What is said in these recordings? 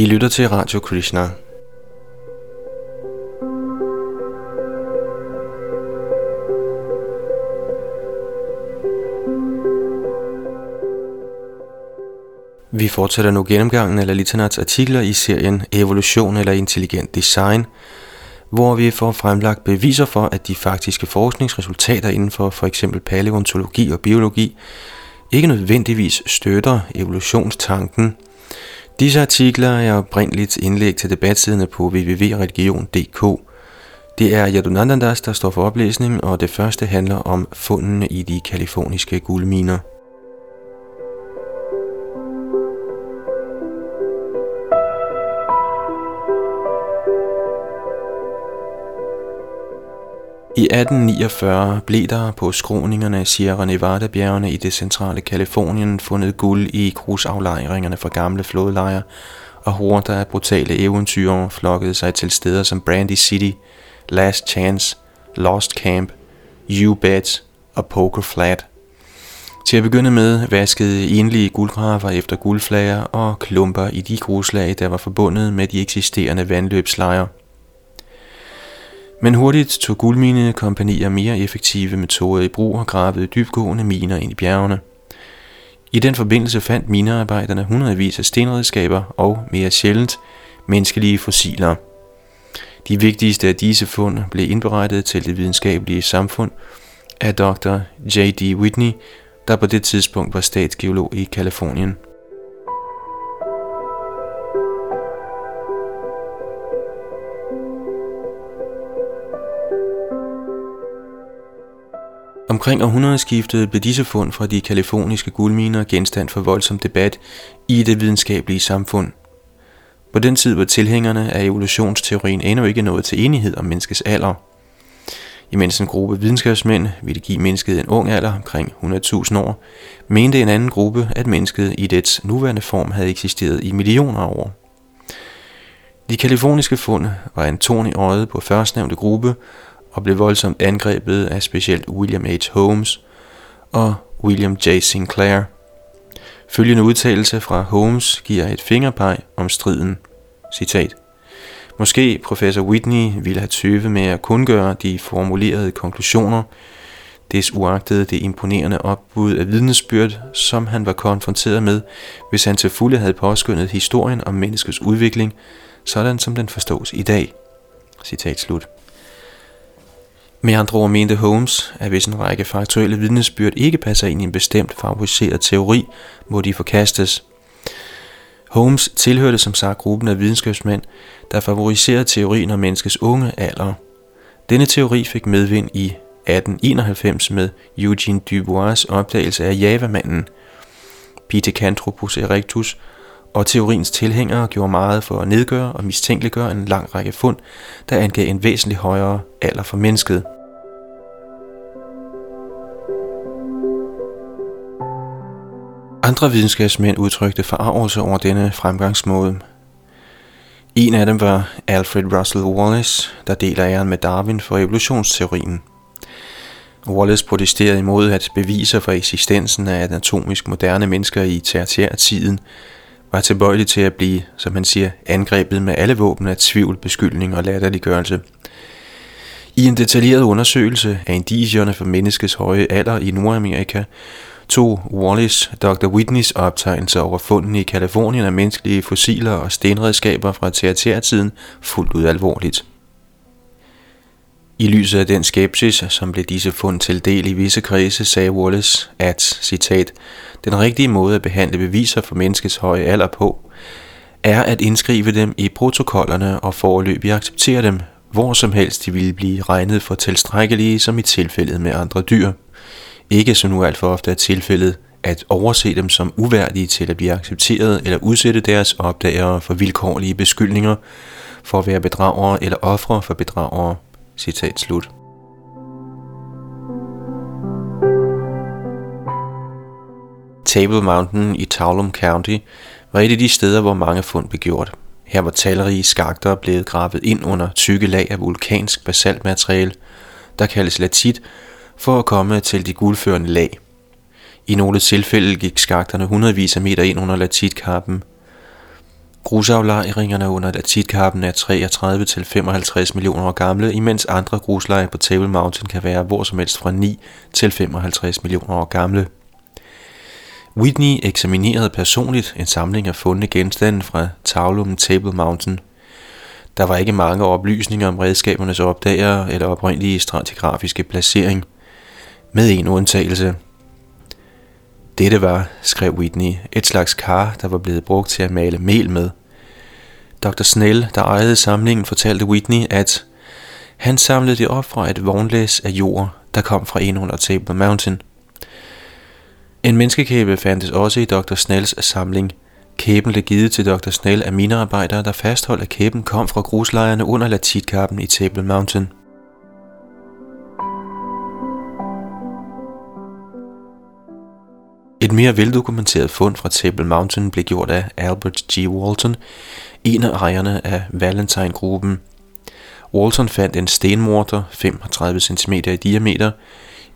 I lytter til Radio Krishna. Vi fortsætter nu gennemgangen af Lalitanats artikler i serien Evolution eller Intelligent Design, hvor vi får fremlagt beviser for, at de faktiske forskningsresultater inden for for eksempel paleontologi og biologi ikke nødvendigvis støtter evolutionstanken. Disse artikler er oprindeligt indlæg til debatsiderne på www.religion.dk. Det er Yadunandandas, der står for oplæsning, og det første handler om fundene i de kaliforniske guldminer. I 1849 blev der på skroningerne af Sierra Nevada-bjergene i det centrale Kalifornien fundet guld i grusaflejringerne fra gamle flodlejre, og horder af brutale eventyr flokkede sig til steder som Brandy City, Last Chance, Lost Camp, U-Beds og Poker Flat. Til at begynde med vaskede enlige guldgraver efter guldflager og klumper i de gruslag, der var forbundet med de eksisterende vandløbslejre – men hurtigt tog guldminekompanier mere effektive metoder i brug og gravede dybgående miner ind i bjergene. I den forbindelse fandt minearbejderne hundredvis af stenredskaber og, mere sjældent, menneskelige fossiler. De vigtigste af disse fund blev indberettet til det videnskabelige samfund af Dr. J.D. Whitney, der på det tidspunkt var statsgeolog i Kalifornien. Omkring århundredeskiftet blev disse fund fra de kaliforniske guldminer genstand for voldsom debat i det videnskabelige samfund. På den tid var tilhængerne af evolutionsteorien endnu ikke nået til enighed om menneskets alder. Imens en gruppe videnskabsmænd ville give mennesket en ung alder omkring 100.000 år, mente en anden gruppe, at mennesket i dets nuværende form havde eksisteret i millioner af år. De kaliforniske fund var en torn i øjet på førstnævnte gruppe, og blev voldsomt angrebet af specielt William H. Holmes og William J. Sinclair. Følgende udtalelse fra Holmes giver et fingerpeg om striden. Citat. Måske professor Whitney ville have tøvet med at kundgøre de formulerede konklusioner, des uagtede det imponerende opbud af vidnesbyrd, som han var konfronteret med, hvis han til fulde havde påskyndet historien om menneskets udvikling, sådan som den forstås i dag. Citat slut. Med andre ord mente Holmes, at hvis en række faktuelle vidnesbyrd ikke passer ind i en bestemt favoriseret teori, må de forkastes. Holmes tilhørte som sagt gruppen af videnskabsmænd, der favoriserede teorien om menneskets unge alder. Denne teori fik medvind i 1891 med Eugene Dubois opdagelse af Javamanden, Pithecanthropus erectus, og teoriens tilhængere gjorde meget for at nedgøre og mistænkeliggøre en lang række fund, der angav en væsentlig højere alder for mennesket. Andre videnskabsmænd udtrykte forarvelse over denne fremgangsmåde. En af dem var Alfred Russel Wallace, der deler æren med Darwin for evolutionsteorien. Wallace protesterede imod, at beviser for eksistensen af anatomisk moderne mennesker i tertiærtiden var tilbøjelig til at blive, som han siger, angrebet med alle våben af tvivl, beskyldning og latterliggørelse. I en detaljeret undersøgelse af indicierne for menneskets høje alder i Nordamerika, tog Wallace Dr. Whitneys optegnelser over fundene i Kalifornien af menneskelige fossiler og stenredskaber fra tertiærtiden fuldt ud alvorligt. I lyset af den skepsis, som blev disse fund til del i visse kredse, sagde Wallace, at, citat, den rigtige måde at behandle beviser for menneskets høje alder på, er at indskrive dem i protokollerne og foreløbig acceptere dem, hvor som helst de ville blive regnet for tilstrækkelige som i tilfældet med andre dyr. Ikke som nu alt for ofte er tilfældet, at overse dem som uværdige til at blive accepteret eller udsætte deres opdagere for vilkårlige beskyldninger for at være bedragere eller ofre for bedragere. Citat slut. Table Mountain i Taulum County var et af de steder, hvor mange fund blev gjort. Her var talrige skakter blevet gravet ind under tykke lag af vulkansk basaltmateriale, der kaldes latit, for at komme til de guldførende lag. I nogle tilfælde gik skakterne hundredvis af meter ind under latitkappen. Grusaflejringerne under latitkappen er 33 til 55 millioner år gamle, imens andre gruslejre på Table Mountain kan være hvor som helst fra 9 til 55 millioner år gamle. Whitney eksaminerede personligt en samling af fundne genstande fra Tavlum Table Mountain. Der var ikke mange oplysninger om redskabernes opdager eller oprindelige stratigrafiske placering, med en undtagelse. Dette var, skrev Whitney, et slags kar, der var blevet brugt til at male mel med. Dr. Snell, der ejede samlingen, fortalte Whitney, at han samlede det op fra et vognlæs af jord, der kom fra en under Table Mountain – en menneskekæbe fandtes også i Dr. Snells samling. Kæben blev givet til Dr. Snell af minearbejdere, der fastholdt, at kæben kom fra gruslejrene under latitkappen i Table Mountain. Et mere veldokumenteret fund fra Table Mountain blev gjort af Albert G. Walton, en af ejerne af Valentine-gruppen. Walton fandt en stenmorter 35 cm i diameter,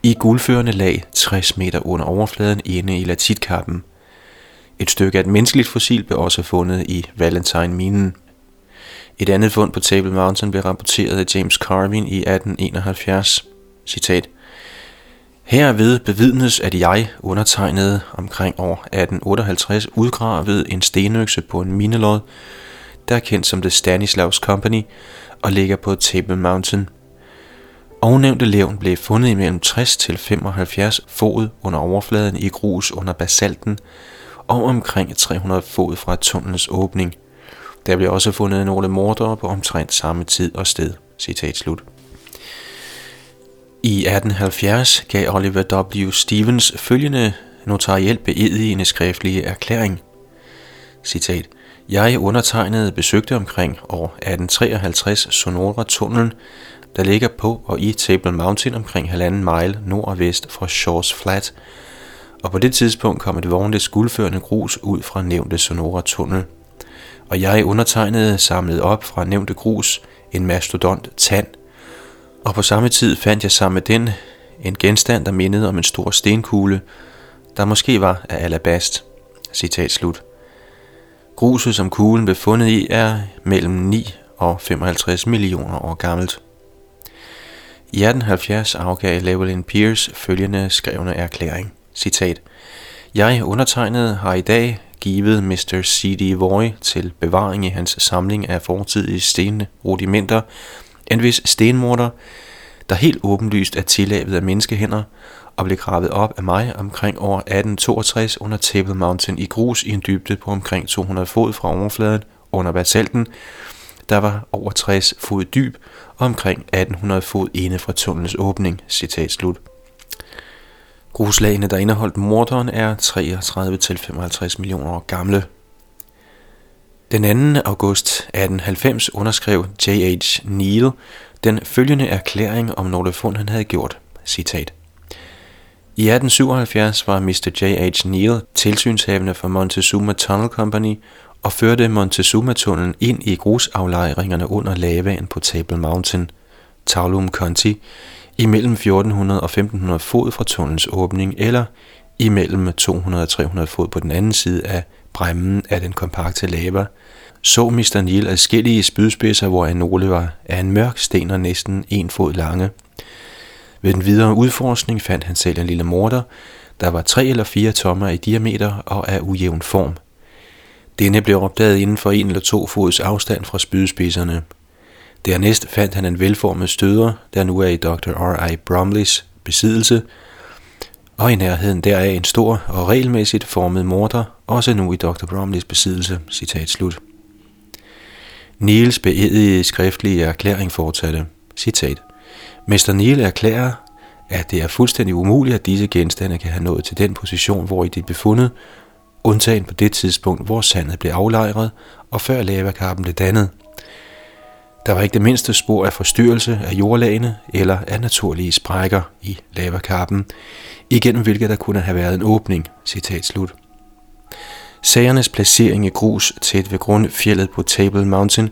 i guldførende lag 60 meter under overfladen inde i latitkappen. Et stykke af et menneskeligt fossil blev også fundet i Valentine-minen. Et andet fund på Table Mountain blev rapporteret af James Carvin i 1871. Citat. Herved bevidnes, at jeg undertegnede omkring år 1858 udgravede en stenøkse på en minelod, der er kendt som The Stanislavs Company og ligger på Table Mountain – Ovennævnte levn blev fundet imellem 60 til 75 fod under overfladen i grus under basalten og omkring 300 fod fra tunnelens åbning. Der blev også fundet nogle morder på omtrent samme tid og sted. Citat slut. I 1870 gav Oliver W. Stevens følgende notarielt beedigende skriftlige erklæring. Citat. Jeg undertegnede besøgte omkring år 1853 Sonora-tunnelen, der ligger på og i Table Mountain omkring halvanden mile nord og vest fra Shaw's Flat, og på det tidspunkt kom et vognligt guldførende grus ud fra nævnte Sonora-tunnel. Og jeg undertegnede samlede op fra nævnte grus en mastodont tand, og på samme tid fandt jeg sammen med den en genstand, der mindede om en stor stenkugle, der måske var af alabast. Citat slut. Gruset, som kuglen blev fundet i, er mellem 9 og 55 millioner år gammelt. I 1870 afgav Llewellyn Pierce følgende skrevne erklæring. Citat. Jeg undertegnede har i dag givet Mr. C.D. Voy til bevaring i hans samling af fortidige stenrudimenter en vis stenmorder, der helt åbenlyst er tillavet af menneskehænder og blev gravet op af mig omkring år 1862 under Table Mountain i grus i en dybde på omkring 200 fod fra overfladen under basalten, der var over 60 fod dyb og omkring 1800 fod inde fra tunnelens åbning. Citat slut. Gruslagene, der indeholdt morderen, er 33-55 millioner år gamle. Den 2. august 1890 underskrev J.H. Neal den følgende erklæring om nogle fund, han havde gjort. Citat. I 1877 var Mr. J.H. Neal tilsynshavende for Montezuma Tunnel Company og førte Montezuma-tunnelen ind i grusaflejringerne under lavaen på Table Mountain, Taulum County, imellem 1400 og 1500 fod fra tunnelens åbning, eller imellem 200 og 300 fod på den anden side af bremmen af den kompakte lava, så Mr. Neil adskillige spydspidser, hvor nogle var af en mørk sten og næsten en fod lange. Ved den videre udforskning fandt han selv en lille morter, der var tre eller fire tommer i diameter og af ujævn form. Denne blev opdaget inden for en eller to fods afstand fra spydspidserne. Dernæst fandt han en velformet støder, der nu er i Dr. R.I. Bromleys besiddelse, og i nærheden deraf en stor og regelmæssigt formet morter, også nu i Dr. Bromleys besiddelse. Citat slut. Niels beedige skriftlige erklæring fortsatte. Citat. Mester Niel erklærer, at det er fuldstændig umuligt, at disse genstande kan have nået til den position, hvor i de er befundet, undtagen på det tidspunkt, hvor sandet blev aflejret og før lavakappen blev dannet. Der var ikke det mindste spor af forstyrrelse af jordlagene eller af naturlige sprækker i lavakappen, igennem hvilket der kunne have været en åbning. Citat slut. Sagernes placering i grus tæt ved grundfjellet på Table Mountain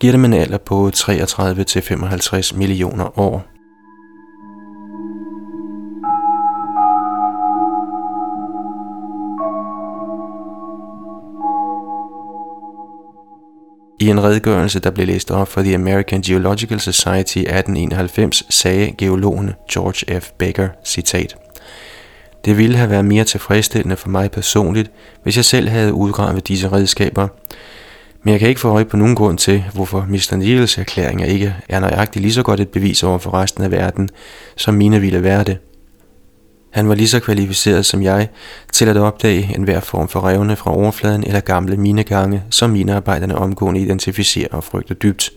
giver dem en alder på 33-55 millioner år. I en redegørelse, der blev læst op for The American Geological Society 1891, sagde geologen George F. Baker, citat, det ville have været mere tilfredsstillende for mig personligt, hvis jeg selv havde udgravet disse redskaber. Men jeg kan ikke få øje på nogen grund til, hvorfor Mr. Niels erklæringer ikke er nøjagtigt lige så godt et bevis over for resten af verden, som mine ville være det. Han var lige så kvalificeret som jeg til at opdage enhver form for revne fra overfladen eller gamle minegange, som minearbejderne omgående identificerer og frygter dybt.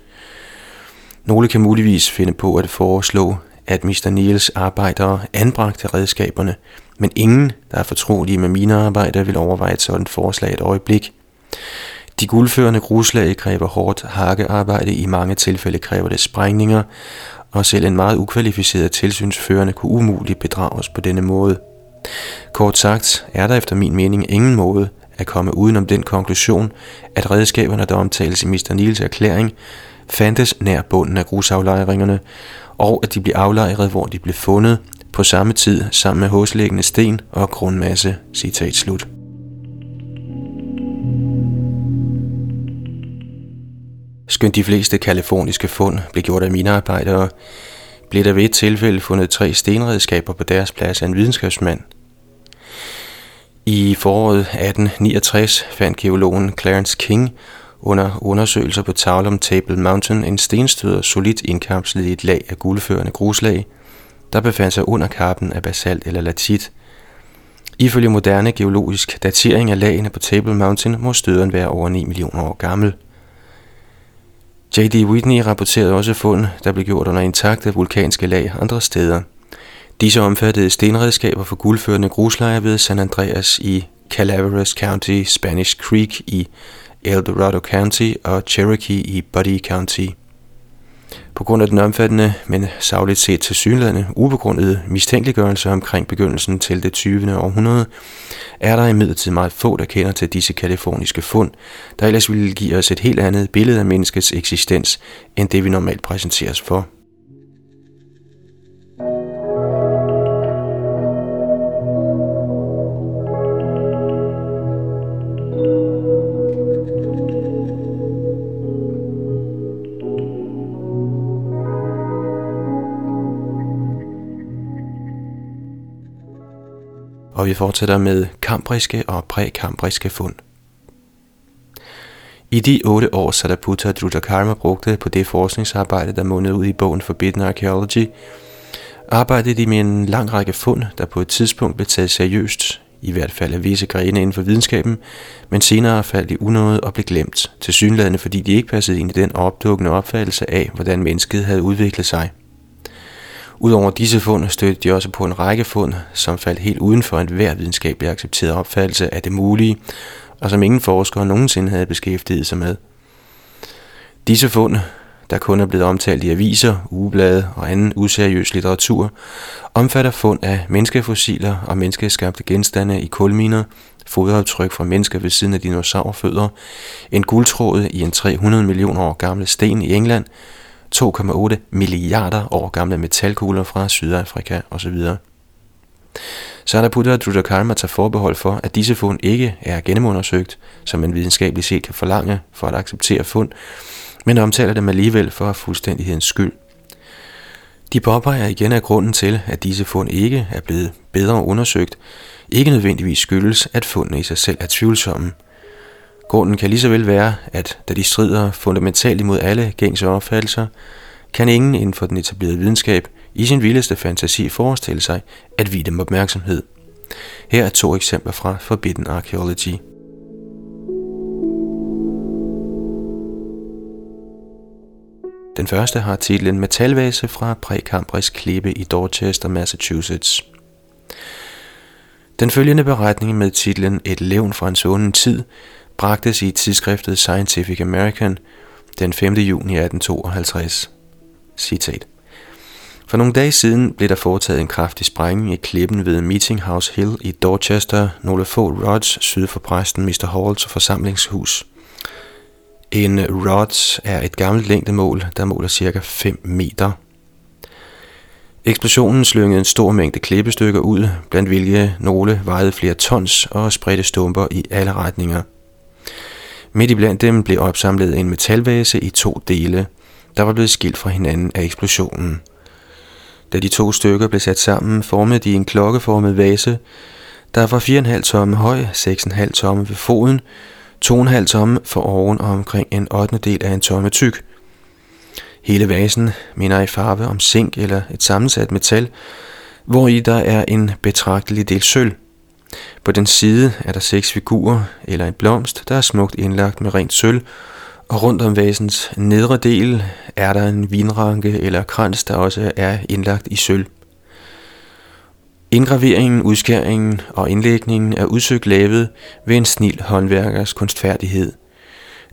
Nogle kan muligvis finde på at foreslå, at Mr. Niels arbejdere anbragte redskaberne, men ingen, der er fortrolige med mine arbejder, vil overveje et sådan forslag et øjeblik. De guldførende gruslag kræver hårdt hakkearbejde, i mange tilfælde kræver det sprængninger, og selv en meget ukvalificeret tilsynsførende kunne umuligt bedrages på denne måde. Kort sagt er der efter min mening ingen måde at komme udenom den konklusion, at redskaberne, der omtales i Mr. Niels erklæring, fandtes nær bunden af grusaflejringerne, og at de blev aflejret, hvor de blev fundet, på samme tid sammen med hoslæggende sten og grundmasse. Citat slut. Skønt de fleste kaliforniske fund blev gjort af minearbejdere, blev der ved et tilfælde fundet tre stenredskaber på deres plads af en videnskabsmand. I foråret 1869 fandt geologen Clarence King under undersøgelser på Tavlum Table Mountain en stenstøder solidt indkapslet i et lag af guldførende gruslag, der befandt sig under kappen af basalt eller latit. Ifølge moderne geologisk datering af lagene på Table Mountain må støderen være over 9 millioner år gammel. J.D. Whitney rapporterede også fund, der blev gjort under intakte vulkanske lag andre steder. Disse omfattede stenredskaber for guldførende gruslejer ved San Andreas i Calaveras County, Spanish Creek i El Dorado County og Cherokee i Buddy County. På grund af den omfattende, men savligt set til synlædende, ubegrundede mistænkeliggørelse omkring begyndelsen til det 20. århundrede, er der imidlertid meget få, der kender til disse kaliforniske fund, der ellers ville give os et helt andet billede af menneskets eksistens, end det vi normalt præsenteres for. Og vi fortsætter med kambriske og prækambriske fund. I de otte år Sadaputta Drudakarma brugte på det forskningsarbejde, der mundede ud i bogen Forbidden Archaeology, arbejdede de med en lang række fund, der på et tidspunkt blev taget seriøst, i hvert fald af visse grene inden for videnskaben, men senere faldt i unåde og blev glemt, til synlædende fordi de ikke passede ind i den opdukkende opfattelse af, hvordan mennesket havde udviklet sig. Udover disse fund stødte de også på en række fund, som faldt helt uden for en hver videnskabelig accepteret opfattelse af det mulige, og som ingen forskere nogensinde havde beskæftiget sig med. Disse fund, der kun er blevet omtalt i aviser, ugeblade og anden useriøs litteratur, omfatter fund af menneskefossiler og menneskeskabte genstande i kulminer, fodaftryk fra mennesker ved siden af dinosaurfødder, en guldtråd i en 300 millioner år gammel sten i England, 2,8 milliarder år gamle metalkugler fra Sydafrika osv. Saraputta Drudakarma tager forbehold for, at disse fund ikke er gennemundersøgt, som man videnskabeligt set kan forlange for at acceptere fund, men omtaler dem alligevel for fuldstændighedens skyld. De påpeger igen af grunden til, at disse fund ikke er blevet bedre undersøgt, ikke nødvendigvis skyldes, at fundene i sig selv er tvivlsomme, Grunden kan lige så vel være, at da de strider fundamentalt imod alle gængse opfattelser, kan ingen inden for den etablerede videnskab i sin vildeste fantasi forestille sig at vide dem opmærksomhed. Her er to eksempler fra Forbidden Archaeology. Den første har titlen Metalvase fra prækambrisk klippe i Dorchester, Massachusetts. Den følgende beretning med titlen Et levn fra en svunden tid bragtes i tidsskriftet Scientific American den 5. juni 1852. Citat. For nogle dage siden blev der foretaget en kraftig sprængning i klippen ved Meeting House Hill i Dorchester, nogle få rods syd for præsten Mr. Halls forsamlingshus. En rod er et gammelt længdemål, der måler cirka 5 meter. Eksplosionen slyngede en stor mængde klippestykker ud, blandt hvilke nogle vejede flere tons og spredte stumper i alle retninger – Midt i blandt dem blev opsamlet en metalvase i to dele, der var blevet skilt fra hinanden af eksplosionen. Da de to stykker blev sat sammen, formede de en klokkeformet vase, der var 4,5 tomme høj, 6,5 tomme ved foden, 2,5 tomme for oven og omkring en 8. del af en tomme tyk. Hele vasen minder i farve om zink eller et sammensat metal, hvor i der er en betragtelig del sølv. På den side er der seks figurer eller en blomst, der er smukt indlagt med rent sølv, og rundt om vasens nedre del er der en vinranke eller krans, der også er indlagt i sølv. Indgraveringen, udskæringen og indlægningen er udsøgt lavet ved en snil håndværkers kunstfærdighed.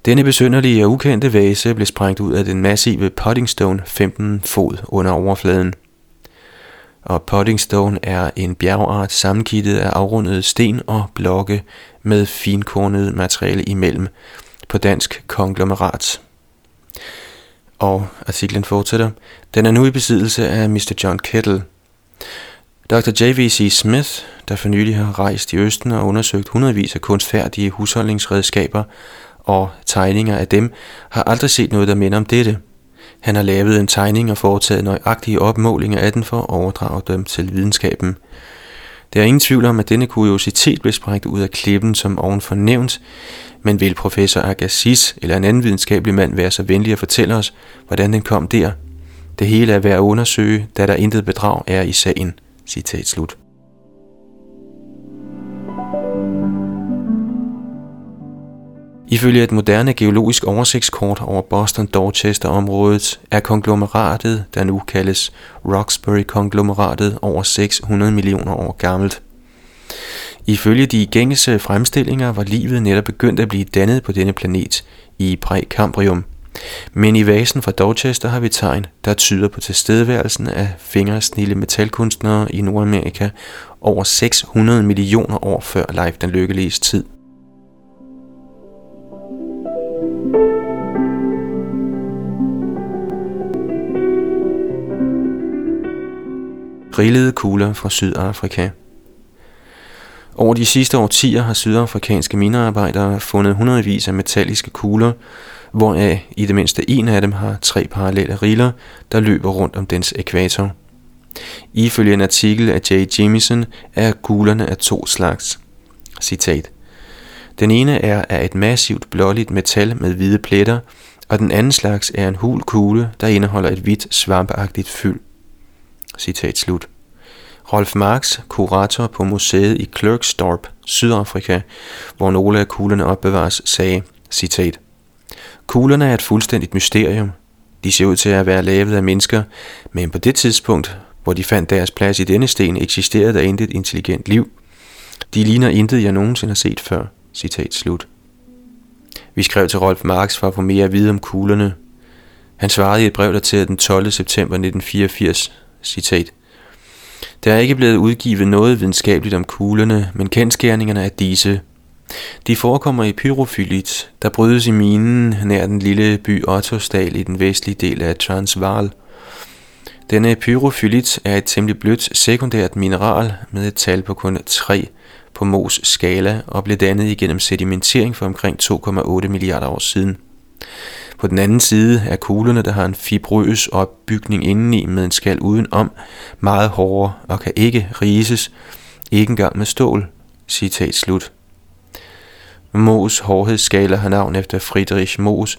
Denne besynderlige og ukendte vase blev sprængt ud af den massive pottingstone 15 fod under overfladen. Og Poddingstone er en bjergart sammenkittet af afrundede sten og blokke med finkornet materiale imellem, på dansk konglomerat. Og artiklen fortsætter. Den er nu i besiddelse af Mr. John Kettle. Dr. J.V.C. Smith, der for nylig har rejst i Østen og undersøgt hundredvis af kunstfærdige husholdningsredskaber og tegninger af dem, har aldrig set noget, der minder om dette. Han har lavet en tegning og foretaget nøjagtige opmålinger af den for at overdrage dem til videnskaben. Der er ingen tvivl om, at denne kuriositet blev sprængt ud af klippen som ovenfor nævnt, men vil professor Agassiz eller en anden videnskabelig mand være så venlig at fortælle os, hvordan den kom der? Det hele er værd at undersøge, da der intet bedrag er i sagen. Citat slut. Ifølge et moderne geologisk oversigtskort over Boston-Dorchester-området er konglomeratet, der nu kaldes Roxbury-konglomeratet, over 600 millioner år gammelt. Ifølge de gængse fremstillinger var livet netop begyndt at blive dannet på denne planet i prækambrium. Men i vasen fra Dorchester har vi tegn, der tyder på tilstedeværelsen af fingersnille metalkunstnere i Nordamerika over 600 millioner år før Leif den Lykkeliges tid. Grillede kugler fra Sydafrika – over de sidste årtier har sydafrikanske minearbejdere fundet hundredvis af metalliske kugler, hvoraf i det mindste en af dem har tre parallelle riller, der løber rundt om dens ækvator. Ifølge en artikel af J. Jemison er kuglerne af to slags. Citat. Den ene er af et massivt blåligt metal med hvide pletter, og den anden slags er en hul kugle, der indeholder et hvidt svampeagtigt fyld. Citat slut. Rolf Marx, kurator på museet i Klerksdorp, Sydafrika, hvor nogle af kuglerne opbevares, sagde, citat, Kuglerne er et fuldstændigt mysterium. De ser ud til at være lavet af mennesker, men på det tidspunkt, hvor de fandt deres plads i denne sten, eksisterede der intet intelligent liv. De ligner intet, jeg nogensinde har set før. Citat slut. Vi skrev til Rolf Marx for at få mere at vide om kuglerne. Han svarede i et brev til den 12. september 1984, citat, der er ikke blevet udgivet noget videnskabeligt om kuglerne, men kendskærningerne er disse. De forekommer i pyrofylit, der brydes i minen nær den lille by Ottosdal i den vestlige del af Transvaal. Denne pyrofylit er et temmelig blødt sekundært mineral med et tal på kun 3 på Mohs skala og blev dannet igennem sedimentering for omkring 2,8 milliarder år siden. På den anden side er kuglerne, der har en fibrøs opbygning indeni med en skal udenom, meget hårdere og kan ikke rises, ikke engang med stål. Citat slut. Mohs hårdhedsskala har navn efter Friedrich Mohs,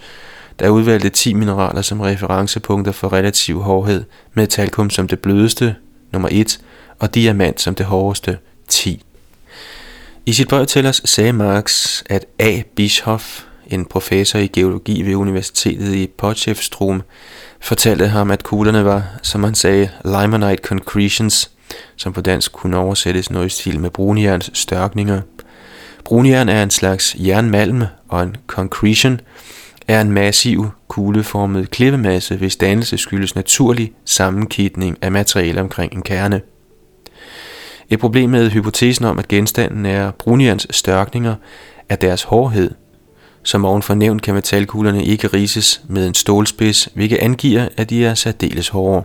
der udvalgte 10 mineraler som referencepunkter for relativ hårdhed, med talkum som det blødeste, nummer 1, og diamant som det hårdeste, 10. I sit brev til os sagde Marx, at A. Bischoff en professor i geologi ved universitetet i Potchefstroom, fortalte ham, at kuglerne var, som han sagde, limonite concretions, som på dansk kunne oversættes noget i stil med brunjerns størkninger. Brunjern er en slags jernmalm, og en concretion er en massiv, kugleformet klippemasse, hvis dannelse skyldes naturlig sammenkitning af materiale omkring en kerne. Et problem med hypotesen om, at genstanden er brunjerns størkninger, er deres hårdhed – som ovenfor nævnt kan metalkuglerne ikke rises med en stålspids, hvilket angiver, at de er særdeles hårde.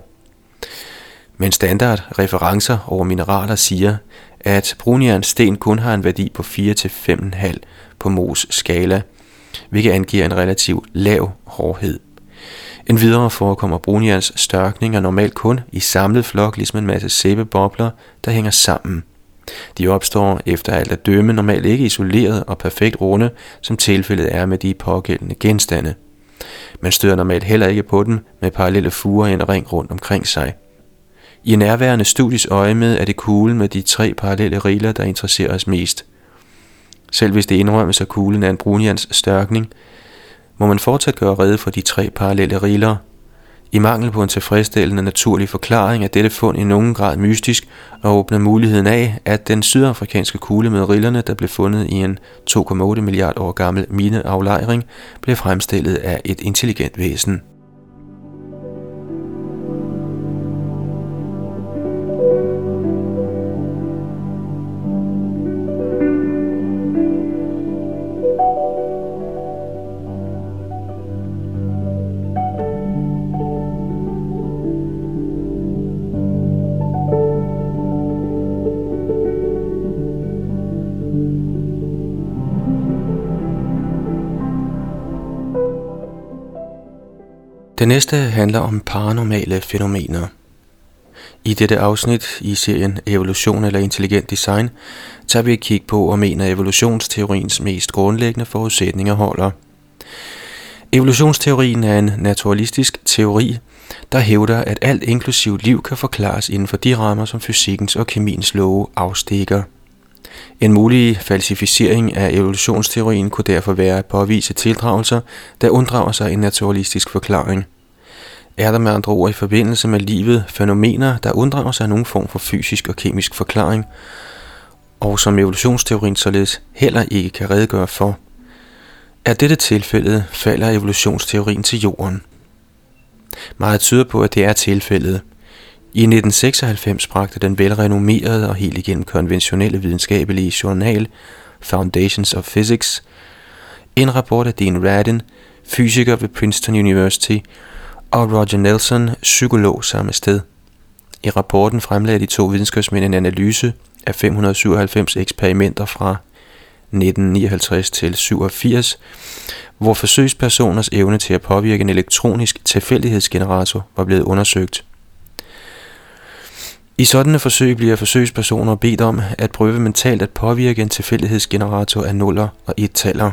Men standard referencer over mineraler siger, at brunjernsten kun har en værdi på 4-5,5 på Mohs skala, hvilket angiver en relativt lav hårdhed. En videre forekommer brunjerns størkninger normalt kun i samlet flok, ligesom en masse sæbebobler, der hænger sammen. De opstår efter alt at dømme normalt ikke isoleret og perfekt runde, som tilfældet er med de pågældende genstande. Man støder normalt heller ikke på dem med parallelle fuger i en ring rundt omkring sig. I nærværende studies øje med er det kuglen med de tre parallelle riller, der interesserer os mest. Selv hvis det indrømmes, at kuglen er en brunjans størkning, må man fortsat gøre rede for de tre parallelle riller i mangel på en tilfredsstillende naturlig forklaring er dette fund i nogen grad mystisk og åbner muligheden af, at den sydafrikanske kugle med rillerne, der blev fundet i en 2,8 milliard år gammel mineaflejring, blev fremstillet af et intelligent væsen. Det næste handler om paranormale fænomener. I dette afsnit i serien Evolution eller Intelligent Design tager vi et kig på, om en af evolutionsteoriens mest grundlæggende forudsætninger holder. Evolutionsteorien er en naturalistisk teori, der hævder, at alt inklusiv liv kan forklares inden for de rammer, som fysikkens og kemiens love afstikker. En mulig falsificering af evolutionsteorien kunne derfor være at påvise tildragelser, der unddrager sig en naturalistisk forklaring. Er der med andre ord i forbindelse med livet fænomener, der unddrager sig nogen form for fysisk og kemisk forklaring, og som evolutionsteorien således heller ikke kan redegøre for? Er dette tilfældet, falder evolutionsteorien til jorden. Meget tyder på, at det er tilfældet – i 1996 bragte den velrenommerede og helt igennem konventionelle videnskabelige journal Foundations of Physics en rapport af Dean Radin, fysiker ved Princeton University, og Roger Nelson, psykolog samme sted. I rapporten fremlagde de to videnskabsmænd en analyse af 597 eksperimenter fra 1959 til 87, hvor forsøgspersoners evne til at påvirke en elektronisk tilfældighedsgenerator var blevet undersøgt. I sådanne forsøg bliver forsøgspersoner bedt om at prøve mentalt at påvirke en tilfældighedsgenerator af nuller og et-taller.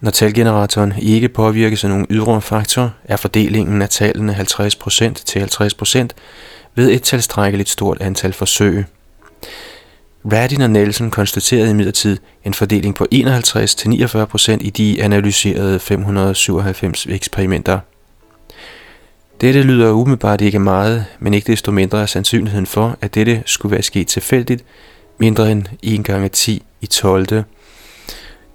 Når talgeneratoren ikke påvirkes af nogen ydre faktor, er fordelingen af tallene 50% til 50% ved et tilstrækkeligt stort antal forsøg. Radin og Nelson konstaterede imidlertid en fordeling på 51 til 49% i de analyserede 597 eksperimenter. Dette lyder umiddelbart ikke meget, men ikke desto mindre er sandsynligheden for, at dette skulle være sket tilfældigt, mindre end 1 gange 10 i 12.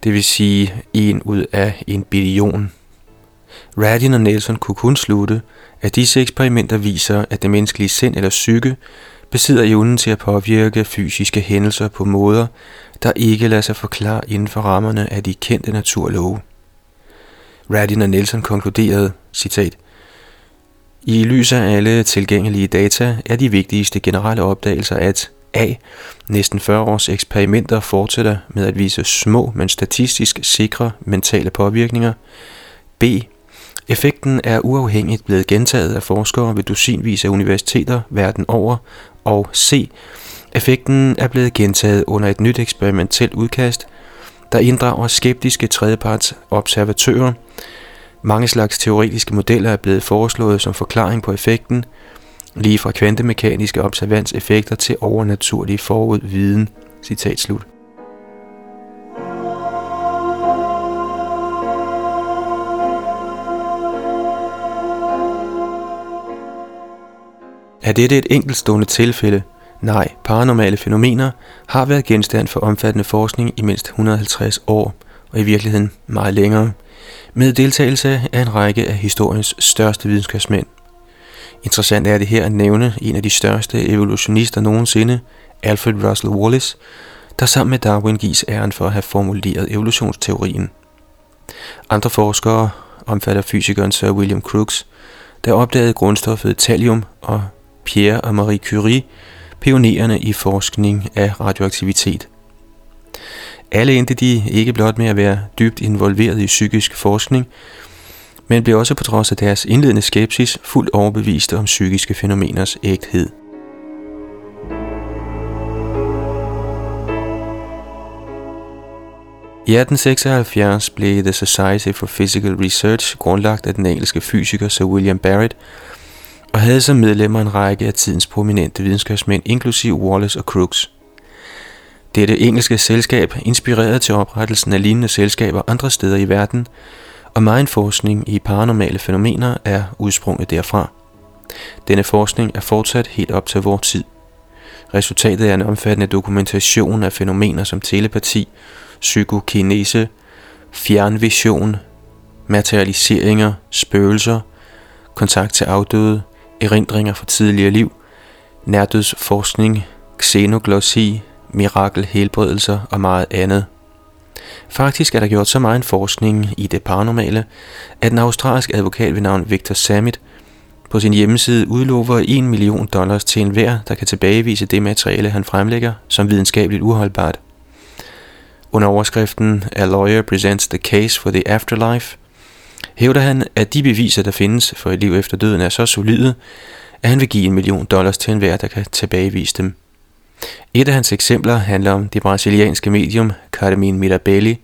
Det vil sige en ud af en billion. Radin og Nelson kunne kun slutte, at disse eksperimenter viser, at det menneskelige sind eller psyke besidder evnen til at påvirke fysiske hændelser på måder, der ikke lader sig forklare inden for rammerne af de kendte naturlove. Radin og Nelson konkluderede, citat, i lyset af alle tilgængelige data er de vigtigste generelle opdagelser, at A. Næsten 40 års eksperimenter fortsætter med at vise små, men statistisk sikre mentale påvirkninger. B. Effekten er uafhængigt blevet gentaget af forskere ved dusinvis af universiteter verden over. Og C. Effekten er blevet gentaget under et nyt eksperimentelt udkast, der inddrager skeptiske tredjeparts observatører, mange slags teoretiske modeller er blevet foreslået som forklaring på effekten, lige fra kvantemekaniske observanseffekter til overnaturlig forudviden. Citat slut. Er dette et enkeltstående tilfælde? Nej, paranormale fænomener har været genstand for omfattende forskning i mindst 150 år, og i virkeligheden meget længere – med deltagelse af en række af historiens største videnskabsmænd. Interessant er det her at nævne en af de største evolutionister nogensinde, Alfred Russel Wallace, der sammen med Darwin gives æren for at have formuleret evolutionsteorien. Andre forskere omfatter fysikeren Sir William Crookes, der opdagede grundstoffet thallium, og Pierre og Marie Curie, pionererne i forskning af radioaktivitet. Alle endte de ikke blot med at være dybt involveret i psykisk forskning, men blev også på trods af deres indledende skepsis fuldt overbeviste om psykiske fænomeners ægthed. I 1876 blev The Society for Physical Research grundlagt af den engelske fysiker Sir William Barrett, og havde som medlemmer en række af tidens prominente videnskabsmænd, inklusive Wallace og Crookes. Dette engelske selskab inspirerede til oprettelsen af lignende selskaber andre steder i verden, og meget forskning i paranormale fænomener er udsprunget derfra. Denne forskning er fortsat helt op til vores tid. Resultatet er en omfattende dokumentation af fænomener som telepati, psykokinese, fjernvision, materialiseringer, spøgelser, kontakt til afdøde, erindringer fra tidligere liv, nærdødsforskning, xenoglossi, mirakelhelbredelser og meget andet. Faktisk er der gjort så meget forskning i det paranormale, at en australsk advokat ved navn Victor Samit på sin hjemmeside udlover 1 million dollars til enhver, der kan tilbagevise det materiale, han fremlægger som videnskabeligt uholdbart. Under overskriften A Lawyer Presents the Case for the Afterlife hævder han, at de beviser, der findes for et liv efter døden, er så solide, at han vil give en million dollars til enhver, der kan tilbagevise dem. Et af hans eksempler handler om det brasilianske medium Carmen Mirabelli,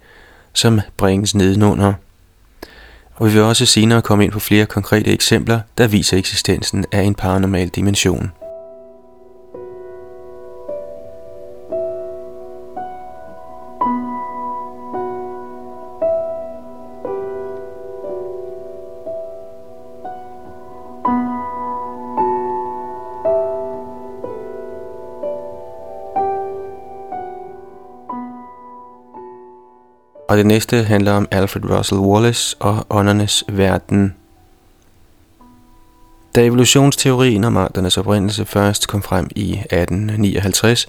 som bringes nedenunder. Og vi vil også senere komme ind på flere konkrete eksempler, der viser eksistensen af en paranormal dimension. Og det næste handler om Alfred Russel Wallace og åndernes verden. Da evolutionsteorien om arternes oprindelse først kom frem i 1859,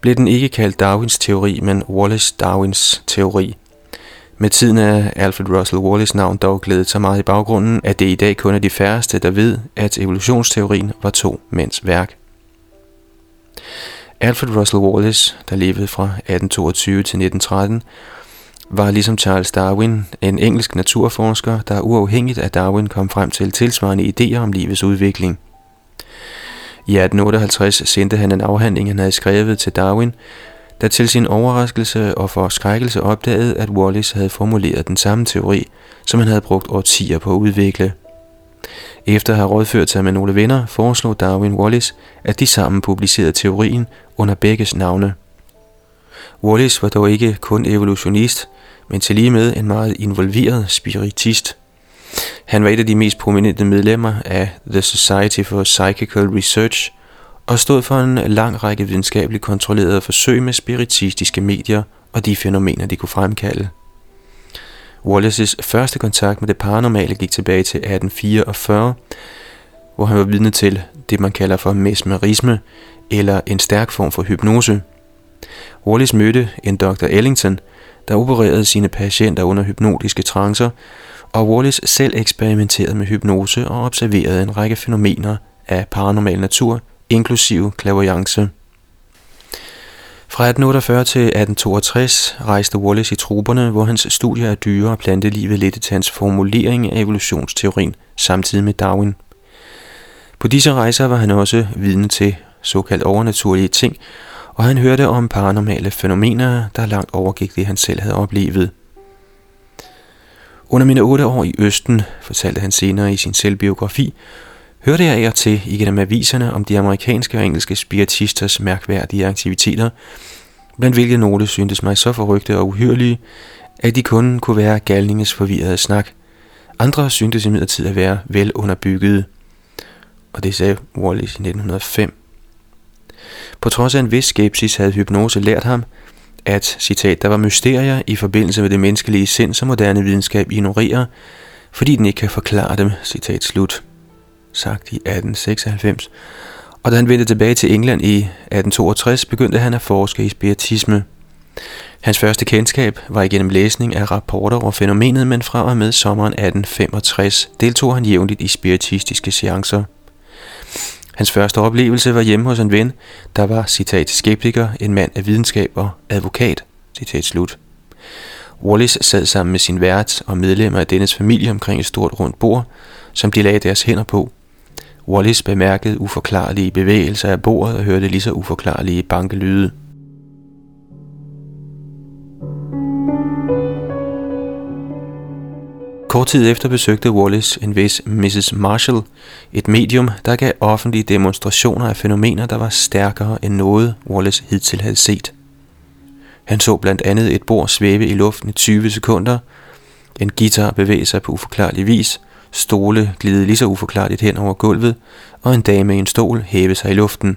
blev den ikke kaldt Darwins teori, men Wallace-Darwins teori. Med tiden er Alfred Russel Wallace navn dog glædet så meget i baggrunden, at det i dag kun er de færreste, der ved, at evolutionsteorien var to mænds værk. Alfred Russel Wallace, der levede fra 1822 til 1913, var ligesom Charles Darwin en engelsk naturforsker, der uafhængigt af Darwin kom frem til tilsvarende idéer om livets udvikling. I 1858 sendte han en afhandling, han havde skrevet til Darwin, der til sin overraskelse og forskrækkelse opdagede, at Wallace havde formuleret den samme teori, som han havde brugt årtier på at udvikle. Efter at have rådført sig med nogle venner, foreslog Darwin Wallace, at de sammen publicerede teorien under begges navne. Wallace var dog ikke kun evolutionist, men til lige med en meget involveret spiritist. Han var et af de mest prominente medlemmer af The Society for Psychical Research og stod for en lang række videnskabeligt kontrollerede forsøg med spiritistiske medier og de fænomener, de kunne fremkalde. Wallaces første kontakt med det paranormale gik tilbage til 1844, hvor han var vidne til det, man kalder for mesmerisme, eller en stærk form for hypnose. Wallace mødte en Dr. Ellington, der opererede sine patienter under hypnotiske trancer, og Wallace selv eksperimenterede med hypnose og observerede en række fænomener af paranormal natur, inklusive clairvoyance. Fra 1848 til 1862 rejste Wallace i truperne, hvor hans studier af dyre og plantelivet ledte til hans formulering af evolutionsteorien samtidig med Darwin. På disse rejser var han også vidne til såkaldt overnaturlige ting, og han hørte om paranormale fænomener, der langt overgik det, han selv havde oplevet. Under mine otte år i Østen, fortalte han senere i sin selvbiografi, hørte jeg af til igennem aviserne om de amerikanske og engelske spiritisters mærkværdige aktiviteter, blandt hvilke nogle syntes mig så forrygte og uhyrlige, at de kun kunne være galninges forvirrede snak. Andre syntes imidlertid at være velunderbyggede. Og det sagde Wallace i 1905. På trods af en vis skepsis havde hypnose lært ham, at, citat, der var mysterier i forbindelse med det menneskelige sind, som moderne videnskab ignorerer, fordi den ikke kan forklare dem, citat slut. Sagt i 1896. Og da han vendte tilbage til England i 1862, begyndte han at forske i spiritisme. Hans første kendskab var igennem læsning af rapporter over fænomenet, men fra og med sommeren 1865 deltog han jævnligt i spiritistiske seancer. Hans første oplevelse var hjemme hos en ven, der var, citat, skeptiker, en mand af videnskab og advokat, Citat slut. Wallis sad sammen med sin vært og medlemmer af dennes familie omkring et stort rundt bord, som de lagde deres hænder på. Wallis bemærkede uforklarlige bevægelser af bordet og hørte lige så uforklarlige bankelyde. Kort tid efter besøgte Wallace en vis Mrs. Marshall, et medium, der gav offentlige demonstrationer af fænomener, der var stærkere end noget Wallace hidtil havde set. Han så blandt andet et bord svæve i luften i 20 sekunder, en guitar bevæge sig på uforklarlig vis, stole glide lige så uforklarligt hen over gulvet, og en dame i en stol hæve sig i luften.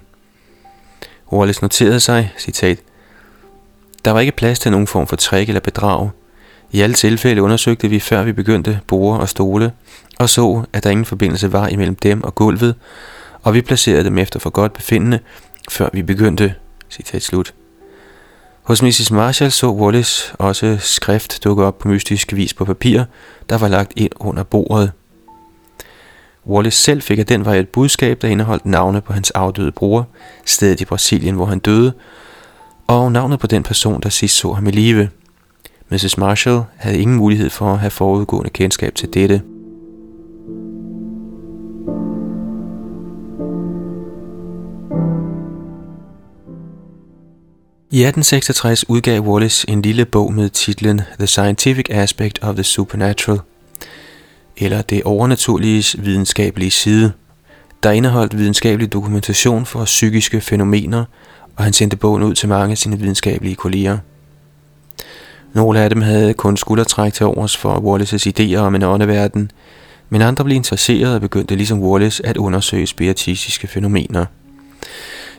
Wallace noterede sig, citat, Der var ikke plads til nogen form for træk eller bedrag. I alle tilfælde undersøgte vi, før vi begyndte borde og stole, og så, at der ingen forbindelse var imellem dem og gulvet, og vi placerede dem efter for godt befindende, før vi begyndte. Citat slut. Hos Mrs. Marshall så Wallace også skrift dukke op på mystisk vis på papir, der var lagt ind under bordet. Wallace selv fik af den vej et budskab, der indeholdt navne på hans afdøde bror, stedet i Brasilien, hvor han døde, og navnet på den person, der sidst så ham i live. Mrs. Marshall havde ingen mulighed for at have forudgående kendskab til dette. I 1866 udgav Wallace en lille bog med titlen The Scientific Aspect of the Supernatural, eller det overnaturlige videnskabelige side, der indeholdt videnskabelig dokumentation for psykiske fænomener, og han sendte bogen ud til mange af sine videnskabelige kolleger. Nogle af dem havde kun skuldertræk til overs for Wallaces idéer om en åndeverden, men andre blev interesserede og begyndte ligesom Wallace at undersøge spiritistiske fænomener.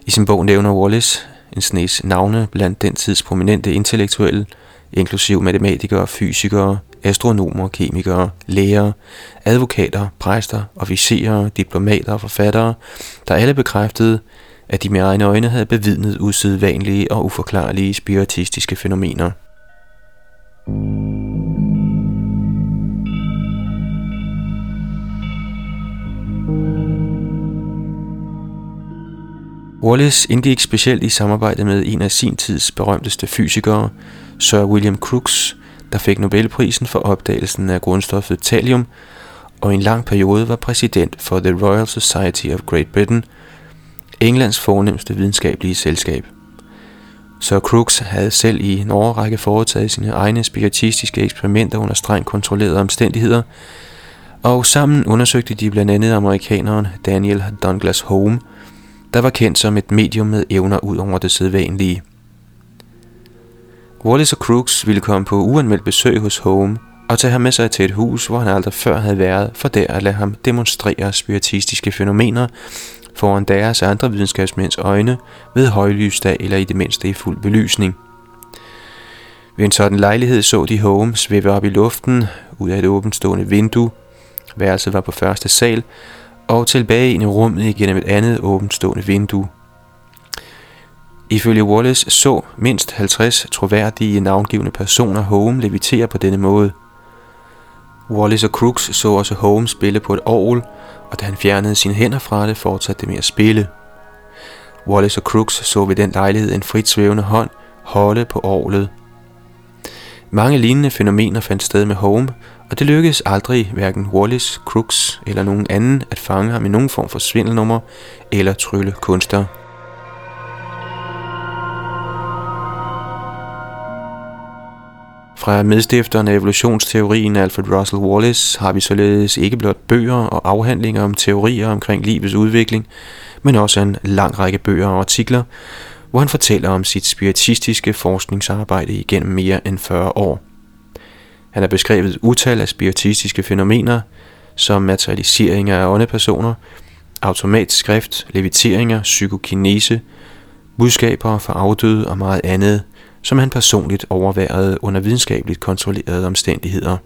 I sin bog nævner Wallace en snes navne blandt den tids prominente intellektuelle, inklusiv matematikere, fysikere, astronomer, kemikere, læger, advokater, præster, officerer, diplomater og forfattere, der alle bekræftede, at de med egne øjne havde bevidnet usædvanlige og uforklarlige spiritistiske fænomener. Wallace indgik specielt i samarbejde med en af sin tids berømteste fysikere, Sir William Crookes, der fik Nobelprisen for opdagelsen af grundstoffet thallium, og i en lang periode var præsident for The Royal Society of Great Britain, Englands fornemmeste videnskabelige selskab. Sir Crookes havde selv i en årrække foretaget sine egne spiritistiske eksperimenter under strengt kontrollerede omstændigheder, og sammen undersøgte de blandt andet amerikaneren Daniel Douglas Home, der var kendt som et medium med evner ud over det sædvanlige. Wallace og Crooks ville komme på uanmeldt besøg hos Home og tage ham med sig til et hus, hvor han aldrig før havde været, for der at lade ham demonstrere spiritistiske fænomener foran deres andre videnskabsmænds øjne ved højlysdag eller i det mindste i fuld belysning. Ved en sådan lejlighed så de Home svæve op i luften ud af et åbenstående vindue. Værelset var på første sal, og tilbage ind i rummet igennem et andet åbenstående vindue. Ifølge Wallace så mindst 50 troværdige navngivende personer Home levitere på denne måde. Wallace og Crooks så også Home spille på et orgel, og da han fjernede sine hænder fra det, fortsatte det med at spille. Wallace og Crooks så ved den lejlighed en frit svævende hånd holde på orlet. Mange lignende fænomener fandt sted med Home, og det lykkedes aldrig hverken Wallace, Crooks eller nogen anden at fange ham i nogen form for svindelnummer eller trylle kunster. Fra medstifteren af evolutionsteorien Alfred Russel Wallace har vi således ikke blot bøger og afhandlinger om teorier omkring livets udvikling, men også en lang række bøger og artikler, hvor han fortæller om sit spiritistiske forskningsarbejde igennem mere end 40 år. Han har beskrevet utal af spiritistiske fænomener, som materialiseringer af åndepersoner, automatskrift, leviteringer, psykokinese, budskaber for afdøde og meget andet, som han personligt overværede under videnskabeligt kontrollerede omstændigheder.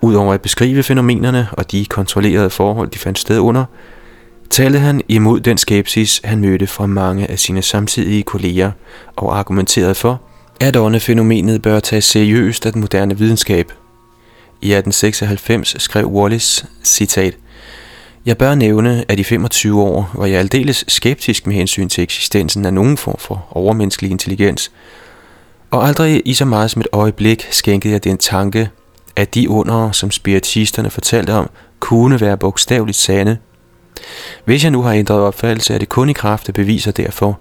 Udover at beskrive fænomenerne og de kontrollerede forhold, de fandt sted under, talte han imod den skepsis, han mødte fra mange af sine samtidige kolleger, og argumenterede for, at åndefænomenet bør tages seriøst af den moderne videnskab. I 1896 skrev Wallace, citat, jeg bør nævne, at i 25 år var jeg aldeles skeptisk med hensyn til eksistensen af nogen form for overmenneskelig intelligens, Og aldrig i så meget som et øjeblik skænkede jeg den tanke, at de under, som spiritisterne fortalte om, kunne være bogstaveligt sande. Hvis jeg nu har ændret opfattelse, er det kun i kraft af beviser derfor.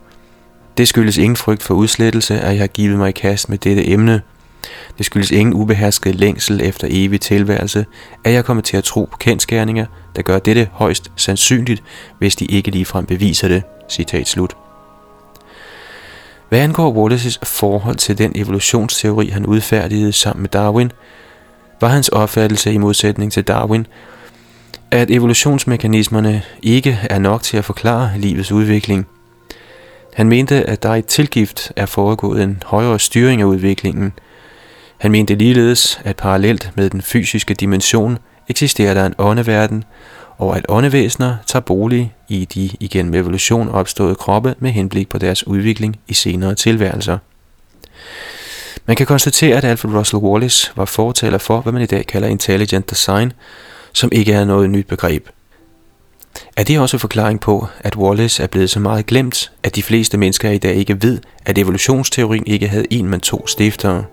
Det skyldes ingen frygt for udslettelse, at jeg har givet mig i kast med dette emne. Det skyldes ingen ubehersket længsel efter evig tilværelse, at jeg kommer til at tro på kendskærninger, der gør dette højst sandsynligt, hvis de ikke ligefrem beviser det. Citat slut. Hvad angår Wallaces forhold til den evolutionsteori, han udfærdigede sammen med Darwin, var hans opfattelse i modsætning til Darwin, at evolutionsmekanismerne ikke er nok til at forklare livets udvikling. Han mente, at der i tilgift er foregået en højere styring af udviklingen. Han mente ligeledes, at parallelt med den fysiske dimension eksisterer der en åndeverden, og at åndevæsener tager bolig i de igennem evolution opståede kroppe med henblik på deres udvikling i senere tilværelser. Man kan konstatere, at Alfred Russel Wallace var fortaler for, hvad man i dag kalder intelligent design, som ikke er noget nyt begreb. Er det også forklaring på, at Wallace er blevet så meget glemt, at de fleste mennesker i dag ikke ved, at evolutionsteorien ikke havde en, men to stiftere?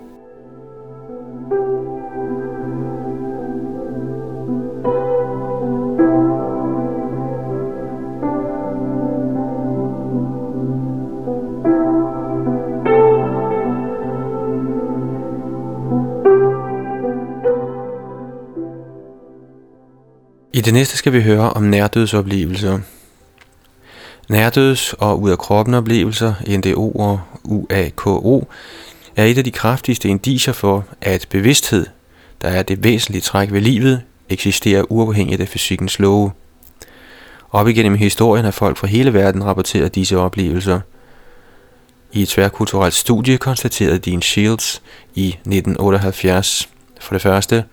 I det næste skal vi høre om nærdødsoplevelser. Nærdøds- og ud af kroppen oplevelser, NDO og UAKO, er et af de kraftigste indicier for, at bevidsthed, der er det væsentlige træk ved livet, eksisterer uafhængigt af fysikkens love. Op igennem historien har folk fra hele verden rapporteret disse oplevelser. I et tværkulturelt studie konstaterede Dean Shields i 1978 for det første,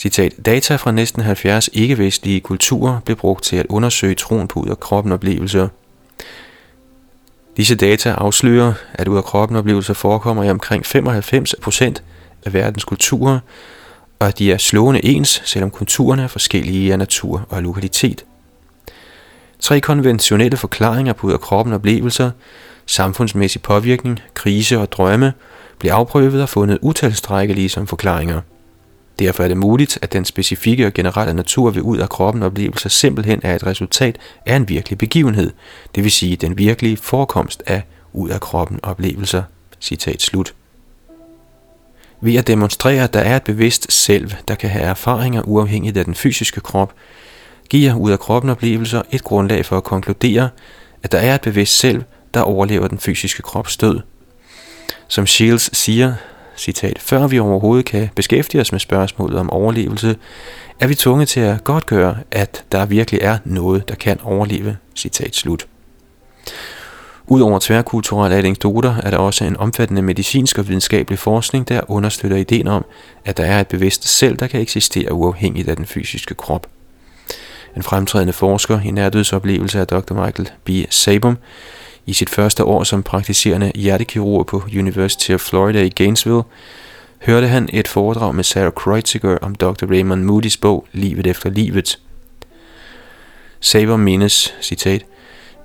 Citat, data fra næsten 70 ikke-vestlige kulturer blev brugt til at undersøge troen på ud af kroppen oplevelser. Disse data afslører, at ud af kroppen oplevelser forekommer i omkring 95% af verdens kulturer, og at de er slående ens, selvom kulturerne er forskellige af natur og lokalitet. Tre konventionelle forklaringer på ud af kroppen oplevelser, samfundsmæssig påvirkning, krise og drømme, blev afprøvet og fundet utalstrækkelige som forklaringer – Derfor er det muligt, at den specifikke og generelle natur ved ud af kroppen oplevelser simpelthen er et resultat af en virkelig begivenhed, det vil sige den virkelige forekomst af ud af kroppen oplevelser. Citat slut. Ved at demonstrere, at der er et bevidst selv, der kan have erfaringer uafhængigt af den fysiske krop, giver ud af kroppen oplevelser et grundlag for at konkludere, at der er et bevidst selv, der overlever den fysiske krops død. Som Shields siger, citat, før vi overhovedet kan beskæftige os med spørgsmålet om overlevelse, er vi tvunget til at godtgøre, at der virkelig er noget, der kan overleve, citat slut. Udover tværkulturelle anekdoter er der også en omfattende medicinsk og videnskabelig forskning, der understøtter ideen om, at der er et bevidst selv, der kan eksistere uafhængigt af den fysiske krop. En fremtrædende forsker i nærdødsoplevelse er Dr. Michael B. Sabum, i sit første år som praktiserende hjertekirurg på University of Florida i Gainesville, hørte han et foredrag med Sarah Kreuziger om Dr. Raymond Moody's bog Livet efter livet. Saber mindes, citat,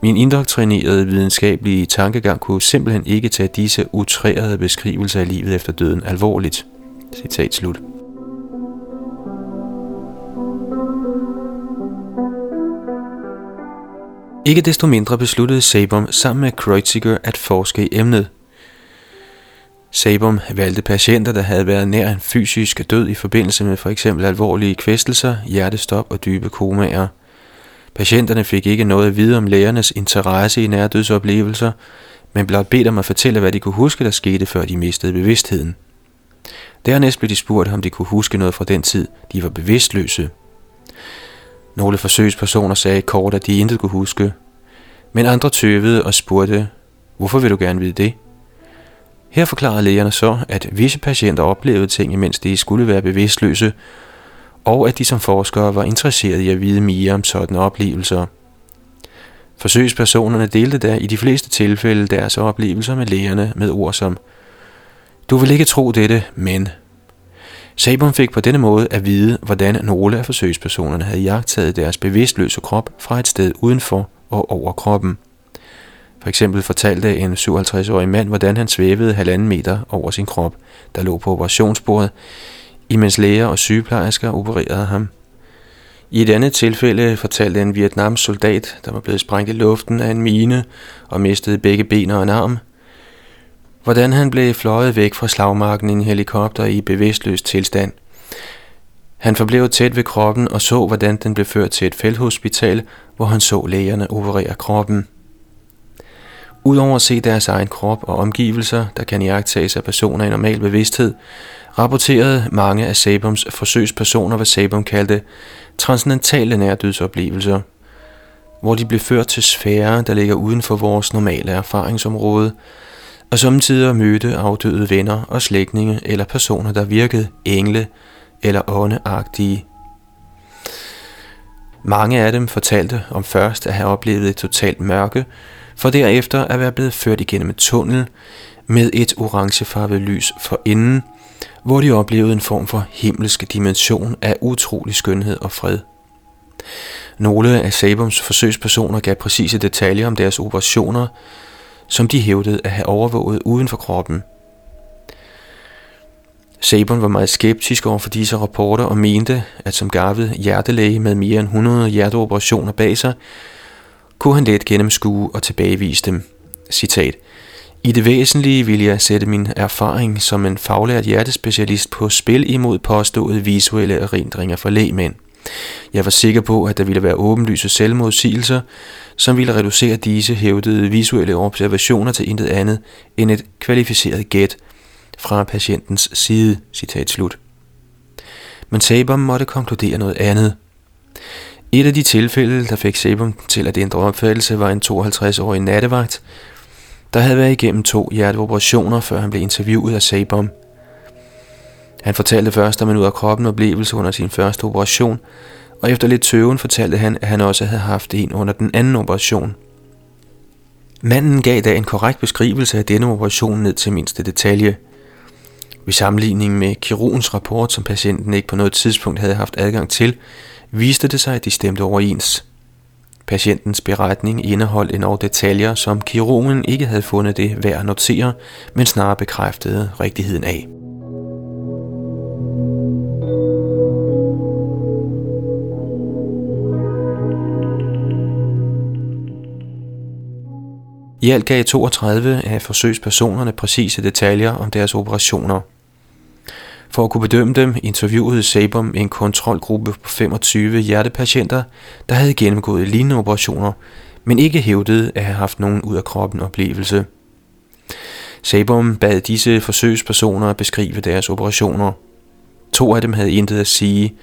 min indoktrinerede videnskabelige tankegang kunne simpelthen ikke tage disse utrærede beskrivelser af livet efter døden alvorligt. Citat slut. Ikke desto mindre besluttede Sabum sammen med Kreuziger at forske i emnet. Sabum valgte patienter, der havde været nær en fysisk død i forbindelse med for eksempel alvorlige kvæstelser, hjertestop og dybe komaer. Patienterne fik ikke noget at vide om lægernes interesse i nærdødsoplevelser, men blot bedt om at fortælle, hvad de kunne huske, der skete, før de mistede bevidstheden. Dernæst blev de spurgt, om de kunne huske noget fra den tid, de var bevidstløse. Nogle forsøgspersoner sagde kort, at de intet kunne huske, men andre tøvede og spurgte, hvorfor vil du gerne vide det? Her forklarede lægerne så, at visse patienter oplevede ting, imens de skulle være bevidstløse, og at de som forskere var interesserede i at vide mere om sådanne oplevelser. Forsøgspersonerne delte der i de fleste tilfælde deres oplevelser med lægerne med ord som Du vil ikke tro dette, men Sabon fik på denne måde at vide, hvordan nogle af forsøgspersonerne havde jagtet deres bevidstløse krop fra et sted udenfor og over kroppen. For eksempel fortalte en 57-årig mand, hvordan han svævede halvanden meter over sin krop, der lå på operationsbordet, imens læger og sygeplejersker opererede ham. I et andet tilfælde fortalte en Vietnams soldat, der var blevet sprængt i luften af en mine og mistede begge ben og en arm, hvordan han blev fløjet væk fra slagmarken i en helikopter i bevidstløs tilstand. Han forblev tæt ved kroppen og så, hvordan den blev ført til et felthospital, hvor han så lægerne operere kroppen. Udover at se deres egen krop og omgivelser, der kan iagtages af personer i normal bevidsthed, rapporterede mange af Sabums forsøgspersoner, hvad Sabum kaldte transcendentale nærdødsoplevelser, hvor de blev ført til sfærer, der ligger uden for vores normale erfaringsområde, og samtidig mødte afdøde venner og slægtninge eller personer, der virkede engle eller åndeagtige. Mange af dem fortalte om først at have oplevet et totalt mørke, for derefter at være blevet ført igennem en tunnel med et orangefarvet lys for inden, hvor de oplevede en form for himmelsk dimension af utrolig skønhed og fred. Nogle af Sabums forsøgspersoner gav præcise detaljer om deres operationer, som de hævdede at have overvåget uden for kroppen. Sabon var meget skeptisk over for disse rapporter og mente, at som gavet hjertelæge med mere end 100 hjerteoperationer bag sig, kunne han let gennemskue og tilbagevise dem. Citat. I det væsentlige vil jeg sætte min erfaring som en faglært hjertespecialist på spil imod påståede visuelle erindringer for lægmænd. Jeg var sikker på, at der ville være åbenlyse selvmodsigelser, som ville reducere disse hævdede visuelle observationer til intet andet end et kvalificeret gæt fra patientens side. Citat slut. Men Sabum måtte konkludere noget andet. Et af de tilfælde, der fik Sabum til at ændre opfattelse, var en 52-årig nattevagt, der havde været igennem to hjerteoperationer, før han blev interviewet af Sabom han fortalte først om en ud af kroppen oplevelse under sin første operation, og efter lidt tøven fortalte han, at han også havde haft en under den anden operation. Manden gav da en korrekt beskrivelse af denne operation ned til mindste detalje. Ved sammenligning med kirurgens rapport, som patienten ikke på noget tidspunkt havde haft adgang til, viste det sig, at de stemte overens. Patientens beretning indeholdt endog detaljer, som kirurgen ikke havde fundet det værd at notere, men snarere bekræftede rigtigheden af. I alt gav 32 af eh, forsøgspersonerne præcise detaljer om deres operationer. For at kunne bedømme dem, interviewede Sabum en kontrolgruppe på 25 hjertepatienter, der havde gennemgået lignende operationer, men ikke hævdede at have haft nogen ud af kroppen oplevelse. Sabum bad disse forsøgspersoner beskrive deres operationer. To af dem havde intet at sige.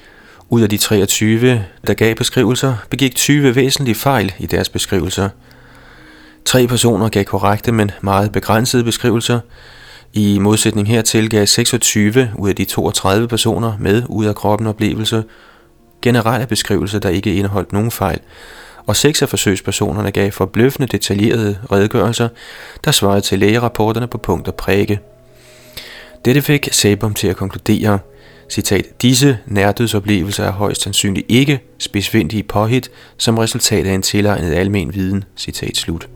Ud af de 23, der gav beskrivelser, begik 20 væsentlige fejl i deres beskrivelser – Tre personer gav korrekte, men meget begrænsede beskrivelser. I modsætning hertil gav 26 ud af de 32 personer med ud af kroppen oplevelse generelle beskrivelser, der ikke indeholdt nogen fejl, og seks af forsøgspersonerne gav forbløffende detaljerede redegørelser, der svarede til lægerapporterne på punkt og præge. Dette fik Sabum til at konkludere, citat, disse nærdødsoplevelser er højst sandsynligt ikke spidsvindige påhit som resultat af en tilegnet almen viden, citat slut.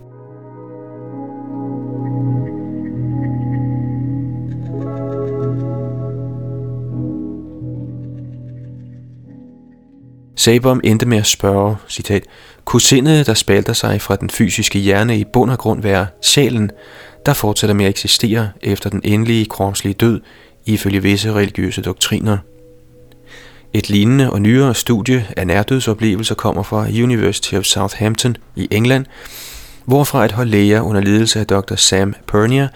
Sabom endte med at spørge, citat, kunne sindet, der spalter sig fra den fysiske hjerne i bund og grund være sjælen, der fortsætter med at eksistere efter den endelige kropslige død, ifølge visse religiøse doktriner. Et lignende og nyere studie af nærdødsoplevelser kommer fra University of Southampton i England, hvorfra et hold læger under ledelse af Dr. Sam Pernier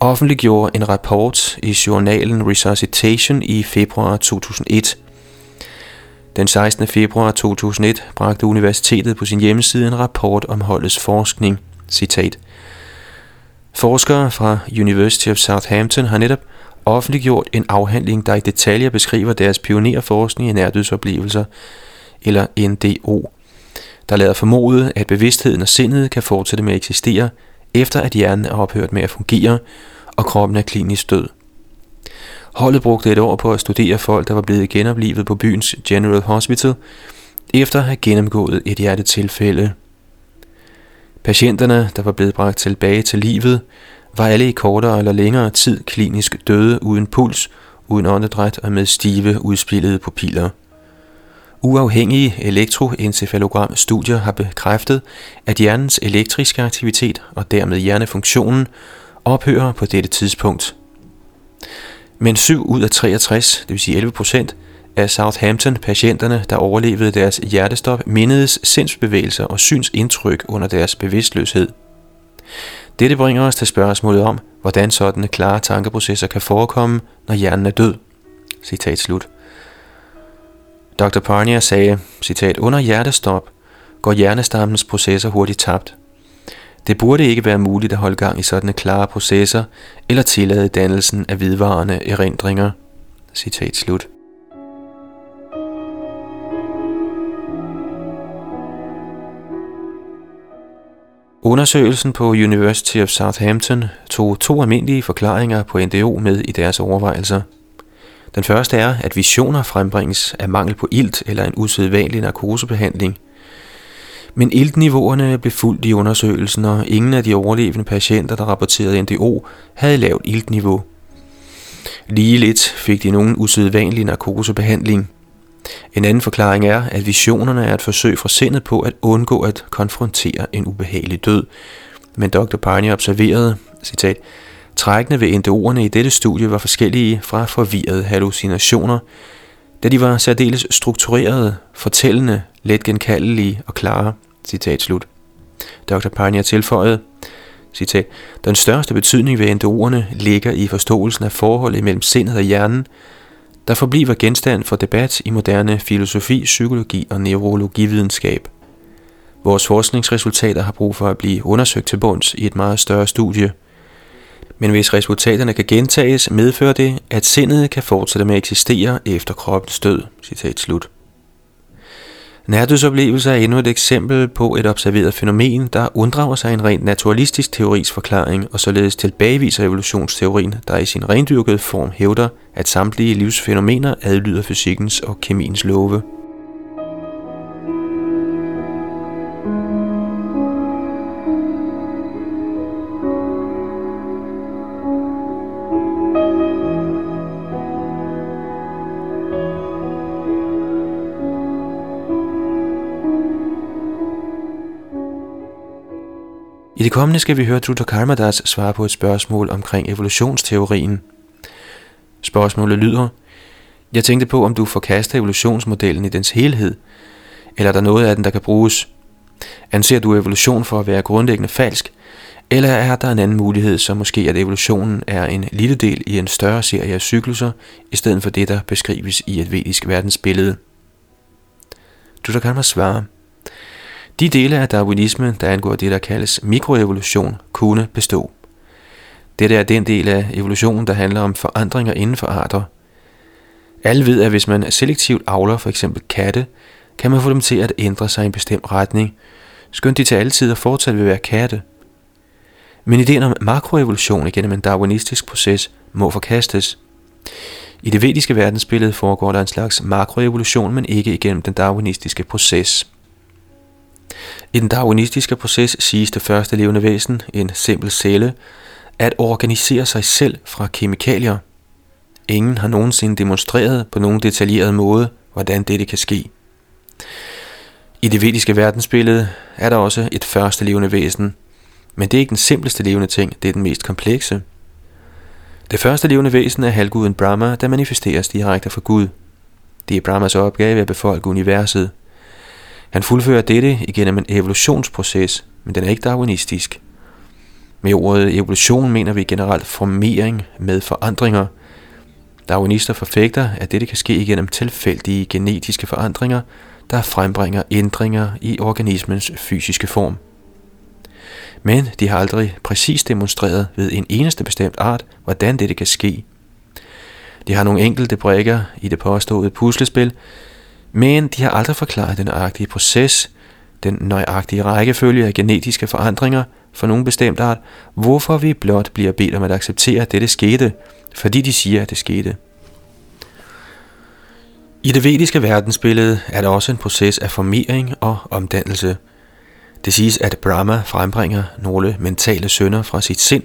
offentliggjorde en rapport i journalen Resuscitation i februar 2001. Den 16. februar 2001 bragte universitetet på sin hjemmeside en rapport om holdets forskning. Citat. Forskere fra University of Southampton har netop offentliggjort en afhandling, der i detaljer beskriver deres pionerforskning i nærdødsoplevelser, eller NDO, der lader formode, at bevidstheden og sindet kan fortsætte med at eksistere, efter at hjernen er ophørt med at fungere, og kroppen er klinisk død. Holdet brugte et år på at studere folk, der var blevet genoplivet på byens General Hospital, efter at have gennemgået et hjertetilfælde. Patienterne, der var blevet bragt tilbage til livet, var alle i kortere eller længere tid klinisk døde uden puls, uden åndedræt og med stive udspillede pupiller. Uafhængige elektroencefalogramstudier har bekræftet, at hjernens elektriske aktivitet og dermed hjernefunktionen ophører på dette tidspunkt. Men 7 ud af 63, det vil sige 11 procent, af Southampton-patienterne, der overlevede deres hjertestop, mindedes sindsbevægelser og synsindtryk under deres bevidstløshed. Dette bringer os til spørgsmålet om, hvordan sådanne klare tankeprocesser kan forekomme, når hjernen er død. Citat slut. Dr. Parnia sagde, citat, under hjertestop går hjernestammens processer hurtigt tabt. Det burde ikke være muligt at holde gang i sådanne klare processer eller tillade dannelsen af vidvarende erindringer. Citat slut. Undersøgelsen på University of Southampton tog to almindelige forklaringer på NDO med i deres overvejelser. Den første er, at visioner frembringes af mangel på ilt eller en usædvanlig narkosebehandling. Men iltniveauerne blev fuldt i undersøgelsen, og ingen af de overlevende patienter, der rapporterede NDO, havde lavt iltniveau. Lige lidt fik de nogen usædvanlig narkosebehandling. En anden forklaring er, at visionerne er et forsøg fra sindet på at undgå at konfrontere en ubehagelig død. Men Dr. Parney observerede, citat, Trækkene ved NDO'erne i dette studie var forskellige fra forvirrede hallucinationer, da de var særdeles strukturerede, fortællende, let genkaldelige og klare. Citat slut. Dr. Pania tilføjede, citat, Den største betydning ved NDO'erne ligger i forståelsen af forholdet mellem sindet og hjernen, der forbliver genstand for debat i moderne filosofi, psykologi og neurologividenskab. Vores forskningsresultater har brug for at blive undersøgt til bunds i et meget større studie. Men hvis resultaterne kan gentages, medfører det, at sindet kan fortsætte med at eksistere efter kroppens død. Citat slut. Nærdødsoplevelser er endnu et eksempel på et observeret fænomen, der unddrager sig en rent naturalistisk teoris forklaring og således tilbageviser evolutionsteorien, der i sin rendyrkede form hævder, at samtlige livsfænomener adlyder fysikkens og kemiens love. I det kommende skal vi høre Tutor Karmadas svare på et spørgsmål omkring evolutionsteorien. Spørgsmålet lyder, jeg tænkte på, om du forkaster evolutionsmodellen i dens helhed, eller er der noget af den, der kan bruges? Anser du evolution for at være grundlæggende falsk, eller er der en anden mulighed, som måske at evolutionen er en lille del i en større serie af cykluser, i stedet for det, der beskrives i et vedisk verdensbillede? Tutor svare de dele af darwinismen, der angår det, der kaldes mikroevolution, kunne bestå. Dette er den del af evolutionen, der handler om forandringer inden for arter. Alle ved, at hvis man selektivt avler for eksempel katte, kan man få dem til at ændre sig i en bestemt retning, skønt de til alle tider fortsat vil være katte. Men ideen om makroevolution igennem en darwinistisk proces må forkastes. I det vediske verdensbillede foregår der en slags makroevolution, men ikke igennem den darwinistiske proces. I den darwinistiske proces siges det første levende væsen, en simpel celle, at organisere sig selv fra kemikalier. Ingen har nogensinde demonstreret på nogen detaljeret måde, hvordan dette kan ske. I det vediske verdensbillede er der også et første levende væsen, men det er ikke den simpleste levende ting, det er den mest komplekse. Det første levende væsen er halvguden Brahma, der manifesteres direkte fra Gud. Det er Brahmas opgave at befolke universet – han fuldfører dette igennem en evolutionsproces, men den er ikke darwinistisk. Med ordet evolution mener vi generelt formering med forandringer. Darwinister forfægter, at dette kan ske igennem tilfældige genetiske forandringer, der frembringer ændringer i organismens fysiske form. Men de har aldrig præcis demonstreret ved en eneste bestemt art, hvordan dette kan ske. De har nogle enkelte brækker i det påståede puslespil, men de har aldrig forklaret den nøjagtige proces, den nøjagtige rækkefølge af genetiske forandringer for nogen bestemt art, hvorfor vi blot bliver bedt om at acceptere, at dette skete, fordi de siger, at det skete. I det vediske verdensbillede er der også en proces af formering og omdannelse. Det siges, at Brahma frembringer nogle mentale sønder fra sit sind,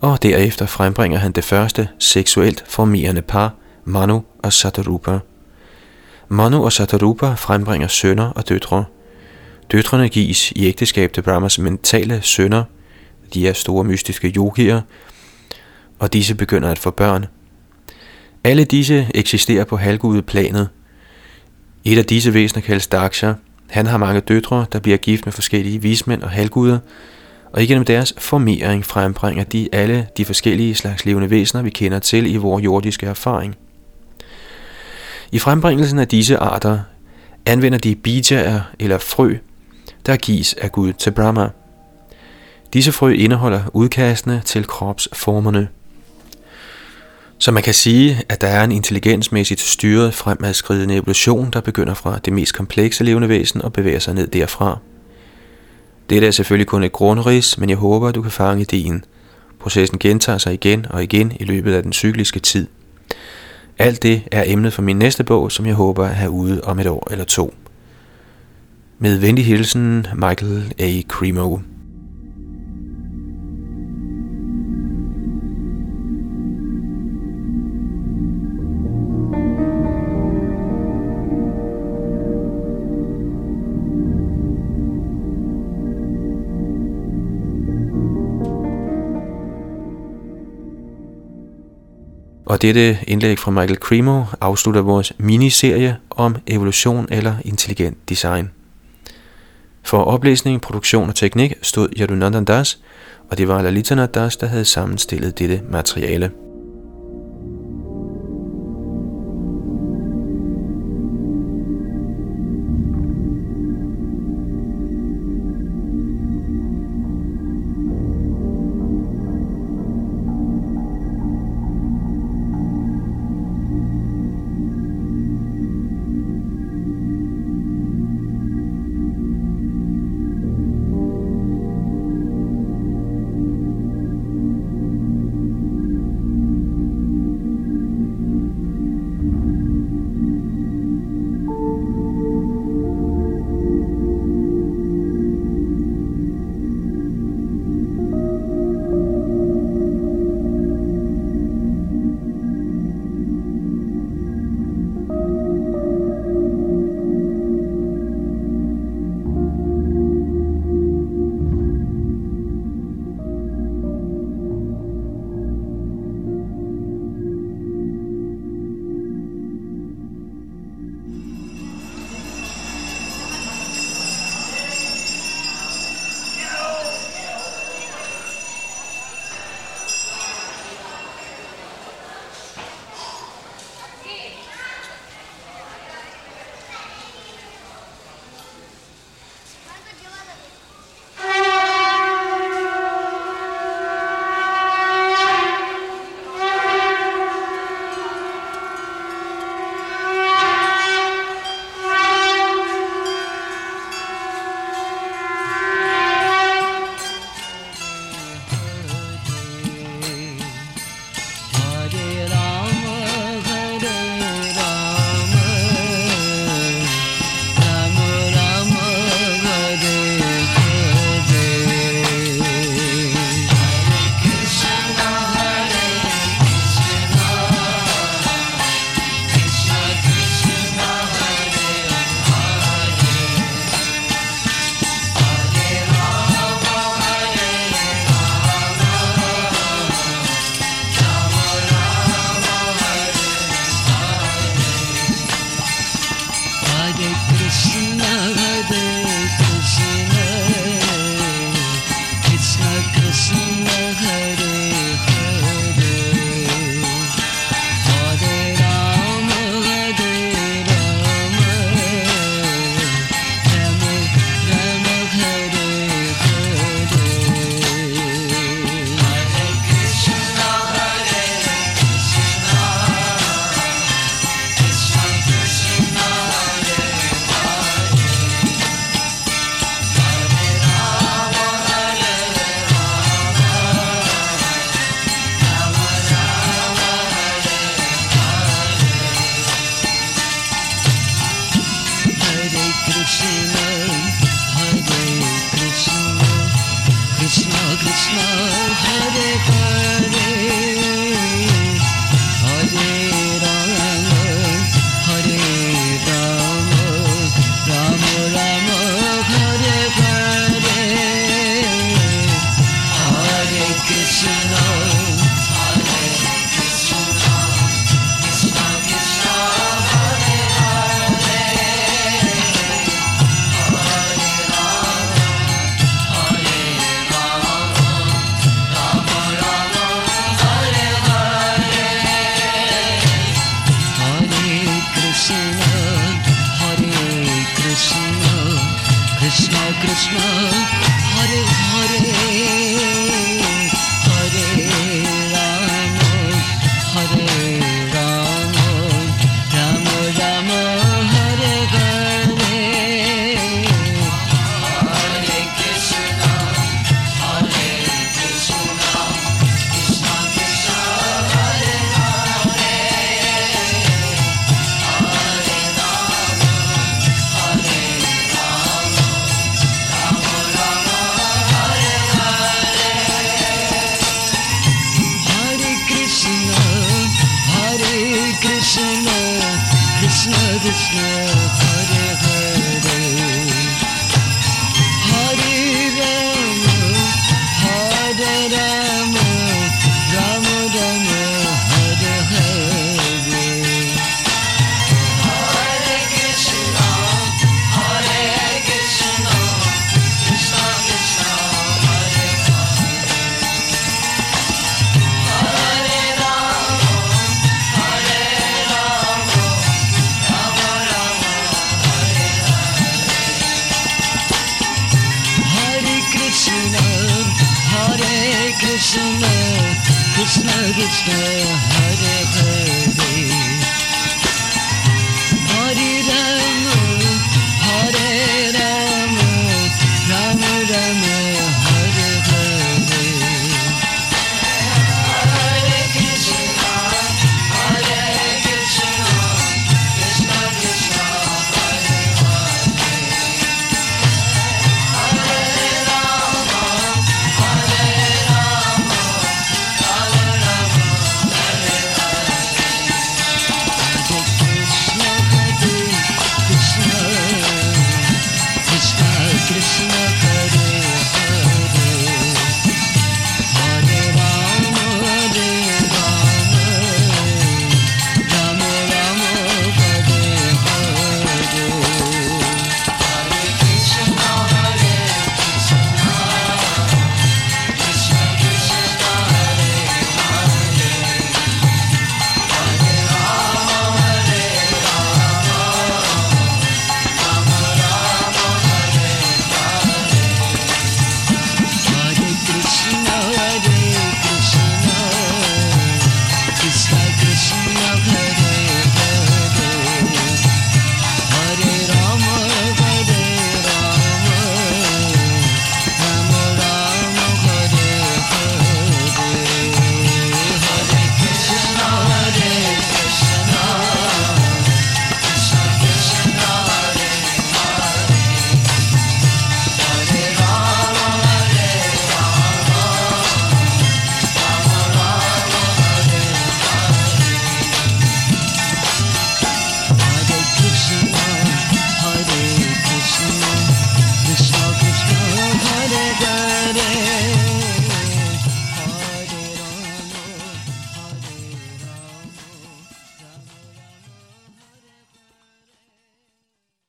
og derefter frembringer han det første seksuelt formerende par, Manu og Satarupa. Manu og Satarupa frembringer sønner og døtre. Døtrene gives i ægteskab til Brahmas mentale sønner, de er store mystiske yogier, og disse begynder at få børn. Alle disse eksisterer på halvgudeplanet. Et af disse væsener kaldes Daksha. Han har mange døtre, der bliver gift med forskellige vismænd og halvguder, og igennem deres formering frembringer de alle de forskellige slags levende væsener, vi kender til i vores jordiske erfaring. I frembringelsen af disse arter anvender de bijaer eller frø, der gives af Gud til Brahma. Disse frø indeholder udkastene til kropsformerne. Så man kan sige, at der er en intelligensmæssigt styret fremadskridende evolution, der begynder fra det mest komplekse levende væsen og bevæger sig ned derfra. Dette er selvfølgelig kun et grundris, men jeg håber, at du kan fange ideen. Processen gentager sig igen og igen i løbet af den cykliske tid. Alt det er emnet for min næste bog, som jeg håber at have ude om et år eller to. Med venlig hilsen, Michael A. Cremo. Og dette indlæg fra Michael Cremo afslutter vores miniserie om evolution eller intelligent design. For oplæsning, produktion og teknik stod Yadunandan Das, og det var Lalitana Das, der havde sammenstillet dette materiale.